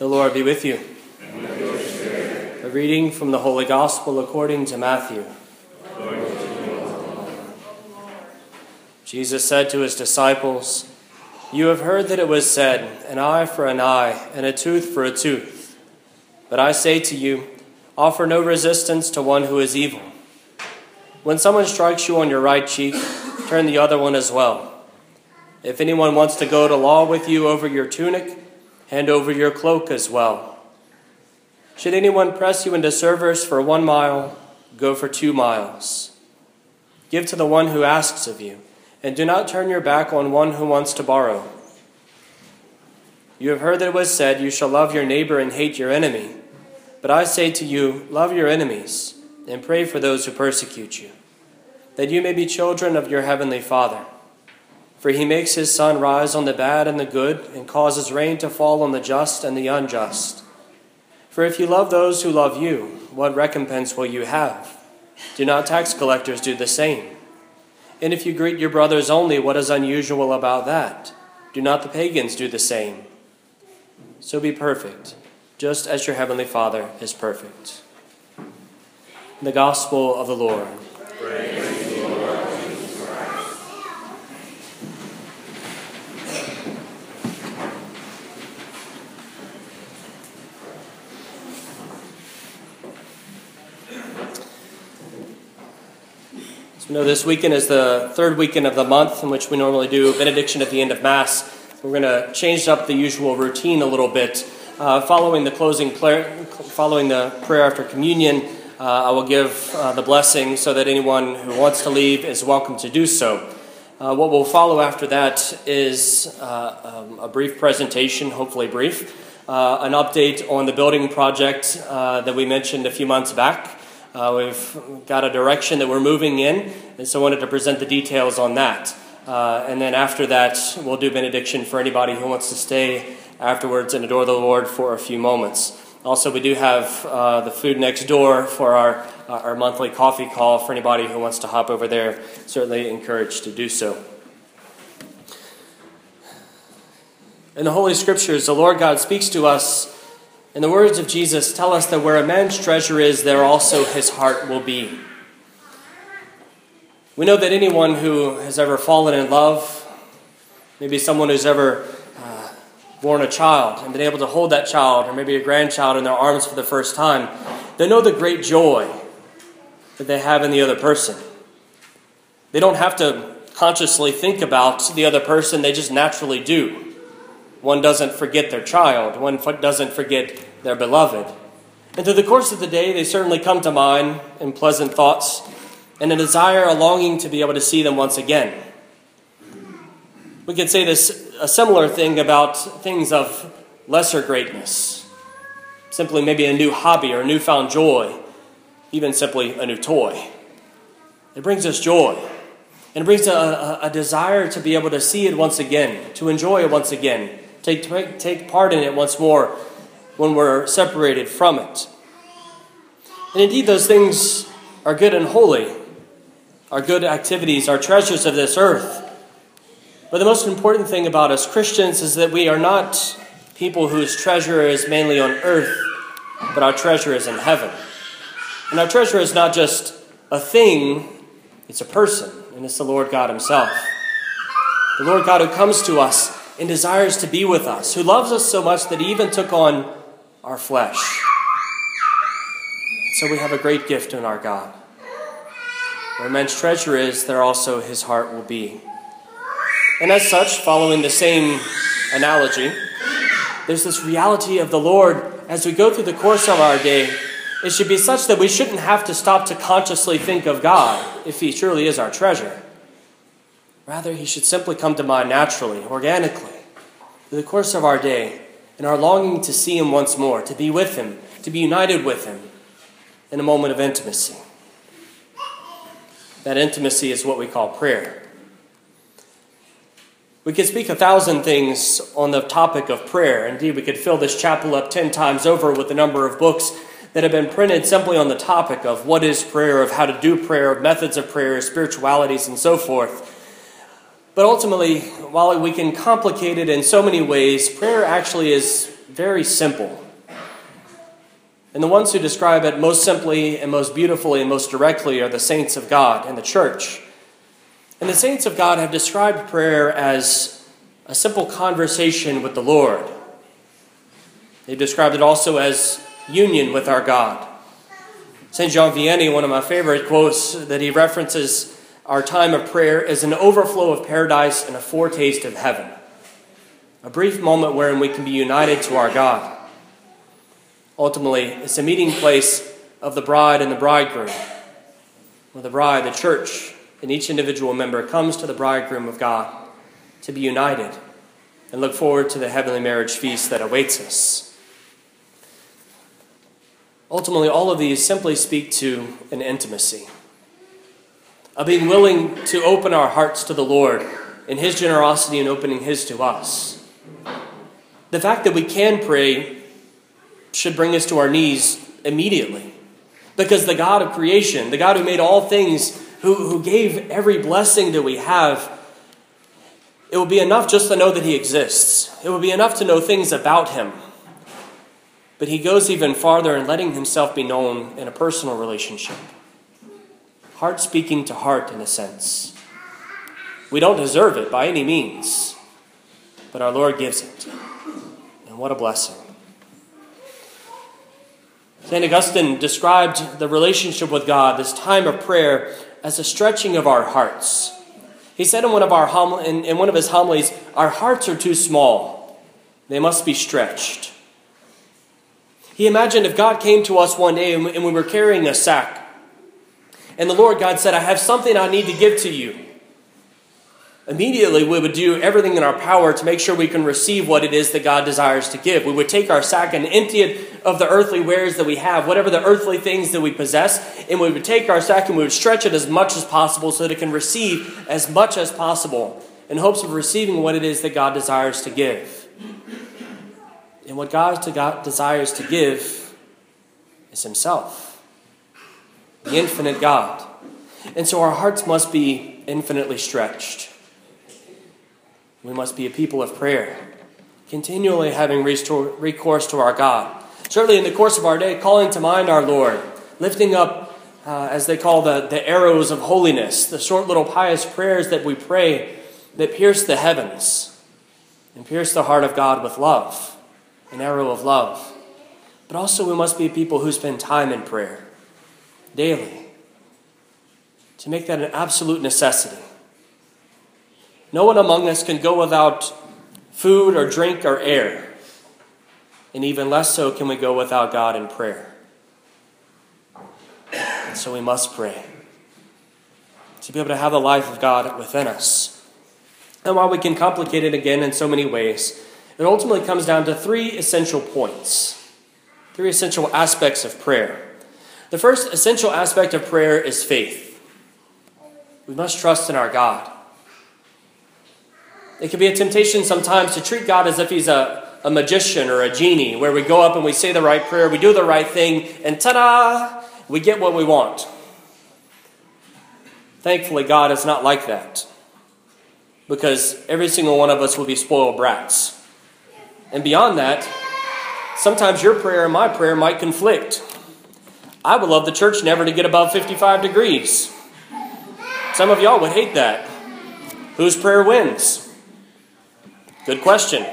The Lord be with you. A reading from the Holy Gospel according to Matthew. Jesus said to his disciples, You have heard that it was said, An eye for an eye, and a tooth for a tooth. But I say to you, offer no resistance to one who is evil. When someone strikes you on your right cheek, turn the other one as well. If anyone wants to go to law with you over your tunic, hand over your cloak as well. Should anyone press you into service for one mile, go for two miles. Give to the one who asks of you, and do not turn your back on one who wants to borrow. You have heard that it was said, You shall love your neighbor and hate your enemy. But I say to you, love your enemies, and pray for those who persecute you, that you may be children of your heavenly Father. For he makes his sun rise on the bad and the good, and causes rain to fall on the just and the unjust. For if you love those who love you, what recompense will you have? Do not tax collectors do the same? And if you greet your brothers only, what is unusual about that? Do not the pagans do the same? So be perfect, just as your heavenly Father is perfect. The Gospel of the Lord. Praise You know, this weekend is the third weekend of the month in which we normally do benediction at the end of Mass. We're going to change up the usual routine a little bit. Uh, following the closing prayer, following the prayer after communion, uh, I will give uh, the blessing so that anyone who wants to leave is welcome to do so. Uh, what will follow after that is uh, um, a brief presentation, hopefully brief, uh, an update on the building project that we mentioned a few months back. Uh, we've got a direction that we're moving in, and so I wanted to present the details on that. Uh, and then after that, we'll do benediction for anybody who wants to stay afterwards and adore the Lord for a few moments. Also, we do have uh, the food next door for our, uh, our monthly coffee call for anybody who wants to hop over there. Certainly encouraged to do so. In the Holy Scriptures, the Lord God speaks to us and the words of Jesus tell us that where a man's treasure is, there also his heart will be. We know that anyone who has ever fallen in love, maybe someone who's ever uh, born a child and been able to hold that child or maybe a grandchild in their arms for the first time, they know the great joy that they have in the other person. They don't have to consciously think about the other person, they just naturally do. One doesn't forget their child, one doesn't forget their beloved. And through the course of the day, they certainly come to mind in pleasant thoughts and a desire, a longing to be able to see them once again. We could say this a similar thing about things of lesser greatness. Simply maybe a new hobby or a newfound joy, even simply a new toy. It brings us joy. And it brings a, a, a desire to be able to see it once again, to enjoy it once again, take, take part in it once more when we're separated from it. And indeed, those things are good and holy, are good activities, are treasures of this earth. But the most important thing about us Christians is that we are not people whose treasure is mainly on earth, but our treasure is in heaven. And our treasure is not just a thing, it's a person, and it's the Lord God Himself. The Lord God who comes to us and desires to be with us, who loves us so much that he even took on our flesh. So we have a great gift in our God. Where man's treasure is, there also his heart will be. And as such, following the same analogy, there's this reality of the Lord as we go through the course of our day. It should be such that we shouldn't have to stop to consciously think of God if He truly is our treasure. Rather, he should simply come to mind naturally, organically, through the course of our day, in our longing to see him once more, to be with him, to be united with him in a moment of intimacy. That intimacy is what we call prayer. We could speak a thousand things on the topic of prayer. Indeed, we could fill this chapel up ten times over with the number of books that have been printed simply on the topic of what is prayer, of how to do prayer, of methods of prayer, spiritualities, and so forth. But ultimately, while we can complicate it in so many ways, prayer actually is very simple. And the ones who describe it most simply and most beautifully and most directly are the saints of God and the church. And the saints of God have described prayer as a simple conversation with the Lord. They've described it also as union with our God. St. John Vianney, one of my favorite quotes that he references our time of prayer as an overflow of paradise and a foretaste of heaven. A brief moment wherein we can be united to our God. Ultimately, it's a meeting place of the bride and the bridegroom, where the bride, the church, and each individual member comes to the bridegroom of God to be united and look forward to the heavenly marriage feast that awaits us. Ultimately, all of these simply speak to an intimacy, of being willing to open our hearts to the Lord in His generosity and opening His to us. The fact that we can pray should bring us to our knees immediately. Because the God of creation, the God who made all things, who, who gave every blessing that we have, it will be enough just to know that He exists. It will be enough to know things about Him. But He goes even farther in letting Himself be known in a personal relationship. Heart speaking to heart, in a sense. We don't deserve it by any means, but our Lord gives it. And what a blessing. St. Augustine described the relationship with God, this time of prayer, as a stretching of our hearts. He said in one of, our hom- in, in one of his homilies, Our hearts are too small, they must be stretched. He imagined if God came to us one day and we were carrying a sack, and the Lord God said, I have something I need to give to you. Immediately, we would do everything in our power to make sure we can receive what it is that God desires to give. We would take our sack and empty it of the earthly wares that we have, whatever the earthly things that we possess, and we would take our sack and we would stretch it as much as possible so that it can receive as much as possible in hopes of receiving what it is that God desires to give. And what God desires to give is Himself, the infinite God. And so our hearts must be infinitely stretched. We must be a people of prayer, continually having recourse to our God. Certainly, in the course of our day, calling to mind our Lord, lifting up, uh, as they call the, the arrows of holiness, the short little pious prayers that we pray that pierce the heavens and pierce the heart of God with love, an arrow of love. But also, we must be people who spend time in prayer daily to make that an absolute necessity. No one among us can go without food or drink or air. And even less so can we go without God in prayer. And so we must pray to be able to have the life of God within us. And while we can complicate it again in so many ways, it ultimately comes down to three essential points, three essential aspects of prayer. The first essential aspect of prayer is faith. We must trust in our God. It can be a temptation sometimes to treat God as if He's a, a magician or a genie, where we go up and we say the right prayer, we do the right thing, and ta da, we get what we want. Thankfully, God is not like that. Because every single one of us will be spoiled brats. And beyond that, sometimes your prayer and my prayer might conflict. I would love the church never to get above 55 degrees. Some of y'all would hate that. Whose prayer wins? Good question.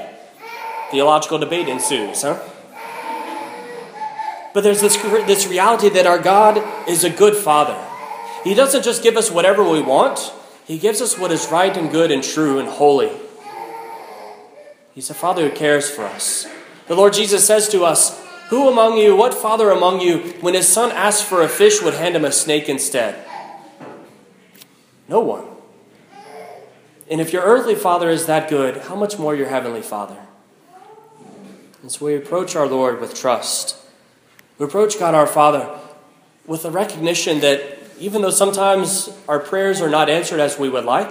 Theological debate ensues, huh? But there's this, this reality that our God is a good Father. He doesn't just give us whatever we want, He gives us what is right and good and true and holy. He's a Father who cares for us. The Lord Jesus says to us, Who among you, what father among you, when his son asks for a fish, would hand him a snake instead? No one. And if your earthly father is that good, how much more your heavenly father? And so we approach our Lord with trust. We approach God our Father with the recognition that even though sometimes our prayers are not answered as we would like,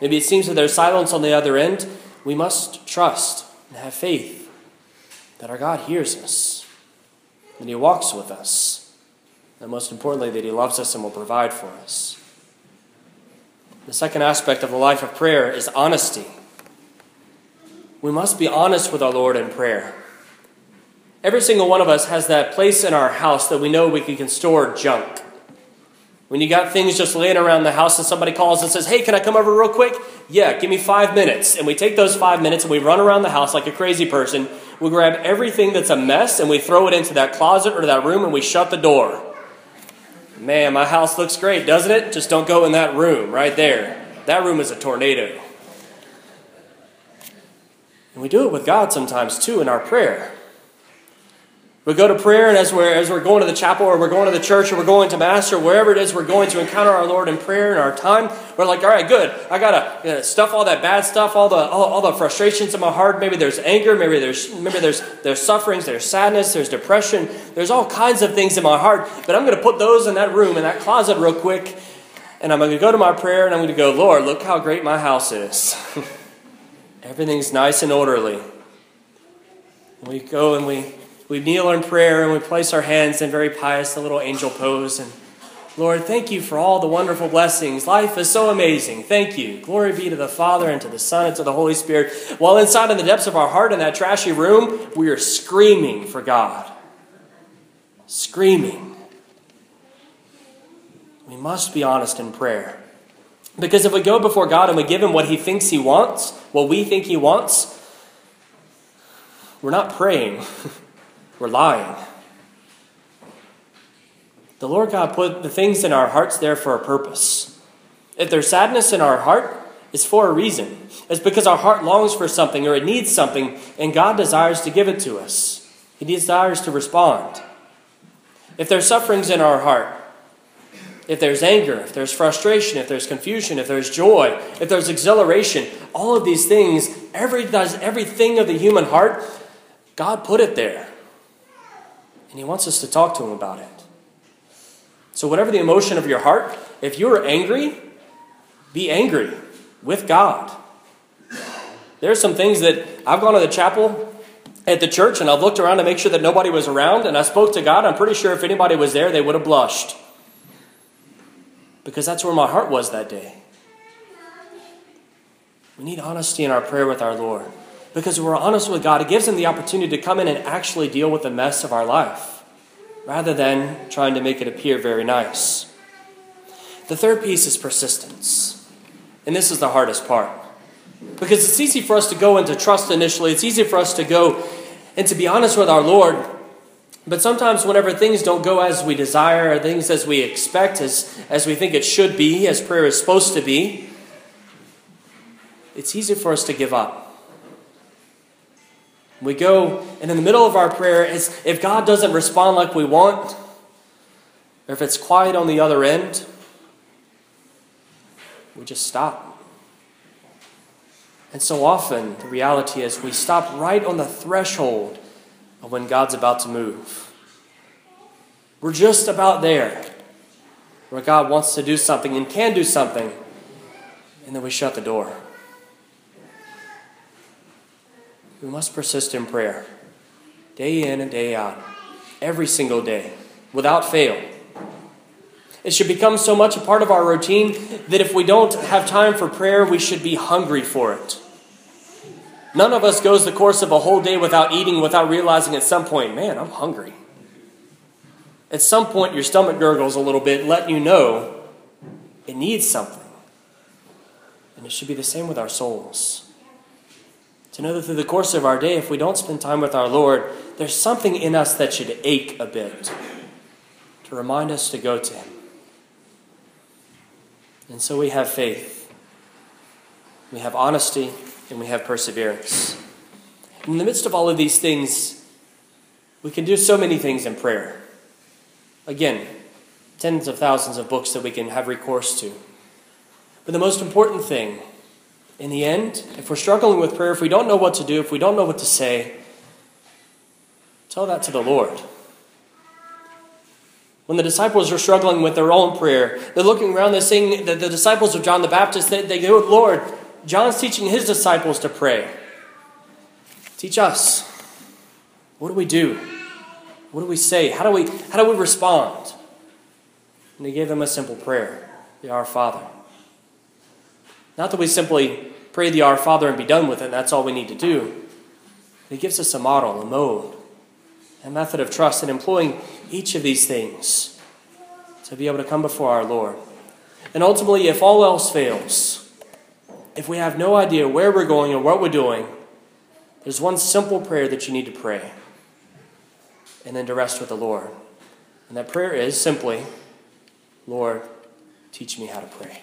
maybe it seems that there's silence on the other end, we must trust and have faith that our God hears us, that He walks with us, and most importantly, that He loves us and will provide for us. The second aspect of the life of prayer is honesty. We must be honest with our Lord in prayer. Every single one of us has that place in our house that we know we can store junk. When you got things just laying around the house and somebody calls and says, Hey, can I come over real quick? Yeah, give me five minutes. And we take those five minutes and we run around the house like a crazy person. We grab everything that's a mess and we throw it into that closet or that room and we shut the door. Man, my house looks great, doesn't it? Just don't go in that room right there. That room is a tornado. And we do it with God sometimes too in our prayer. We go to prayer, and as we're, as we're going to the chapel, or we're going to the church, or we're going to Mass, or wherever it is we're going to encounter our Lord in prayer in our time, we're like, all right, good. I got to you know, stuff all that bad stuff, all the, all, all, the frustrations in my heart. Maybe there's anger, maybe there's, maybe there's, there's sufferings, there's sadness, there's depression. There's all kinds of things in my heart, but I'm going to put those in that room, in that closet, real quick, and I'm going to go to my prayer, and I'm going to go, Lord, look how great my house is. Everything's nice and orderly. We go and we we kneel in prayer and we place our hands in very pious, the little angel pose. And Lord, thank you for all the wonderful blessings. Life is so amazing. Thank you. Glory be to the Father and to the Son and to the Holy Spirit. While inside in the depths of our heart in that trashy room, we are screaming for God. Screaming. We must be honest in prayer. Because if we go before God and we give Him what He thinks He wants, what we think He wants, we're not praying. We're lying. The Lord God put the things in our hearts there for a purpose. If there's sadness in our heart, it's for a reason. It's because our heart longs for something or it needs something, and God desires to give it to us. He desires to respond. If there's sufferings in our heart, if there's anger, if there's frustration, if there's confusion, if there's joy, if there's exhilaration, all of these things, every does everything of the human heart, God put it there. And He wants us to talk to Him about it. So, whatever the emotion of your heart, if you're angry, be angry with God. There are some things that I've gone to the chapel at the church and I've looked around to make sure that nobody was around and I spoke to God. I'm pretty sure if anybody was there, they would have blushed. Because that's where my heart was that day. We need honesty in our prayer with our Lord because we're honest with God, it gives Him the opportunity to come in and actually deal with the mess of our life rather than trying to make it appear very nice. The third piece is persistence. And this is the hardest part. Because it's easy for us to go into trust initially, it's easy for us to go and to be honest with our Lord. But sometimes, whenever things don't go as we desire, or things as we expect, as, as we think it should be, as prayer is supposed to be, it's easy for us to give up. We go, and in the middle of our prayer, if God doesn't respond like we want, or if it's quiet on the other end, we just stop. And so often, the reality is we stop right on the threshold of when God's about to move. We're just about there where God wants to do something and can do something, and then we shut the door. We must persist in prayer, day in and day out, every single day, without fail. It should become so much a part of our routine that if we don't have time for prayer, we should be hungry for it. None of us goes the course of a whole day without eating, without realizing at some point, man, I'm hungry. At some point, your stomach gurgles a little bit, letting you know it needs something. And it should be the same with our souls. To know that through the course of our day, if we don't spend time with our Lord, there's something in us that should ache a bit to remind us to go to Him. And so we have faith, we have honesty, and we have perseverance. In the midst of all of these things, we can do so many things in prayer. Again, tens of thousands of books that we can have recourse to. But the most important thing in the end, if we're struggling with prayer, if we don't know what to do, if we don't know what to say, tell that to the Lord. When the disciples are struggling with their own prayer, they're looking around, they're seeing the, the disciples of John the Baptist, they, they go, Lord, John's teaching his disciples to pray. Teach us. What do we do? What do we say? How do we, how do we respond? And he gave them a simple prayer, Our Father. Not that we simply pray the Our Father and be done with it, that's all we need to do. He gives us a model, a mode, a method of trust in employing each of these things to be able to come before our Lord. And ultimately, if all else fails, if we have no idea where we're going or what we're doing, there's one simple prayer that you need to pray and then to rest with the Lord. And that prayer is simply, Lord, teach me how to pray.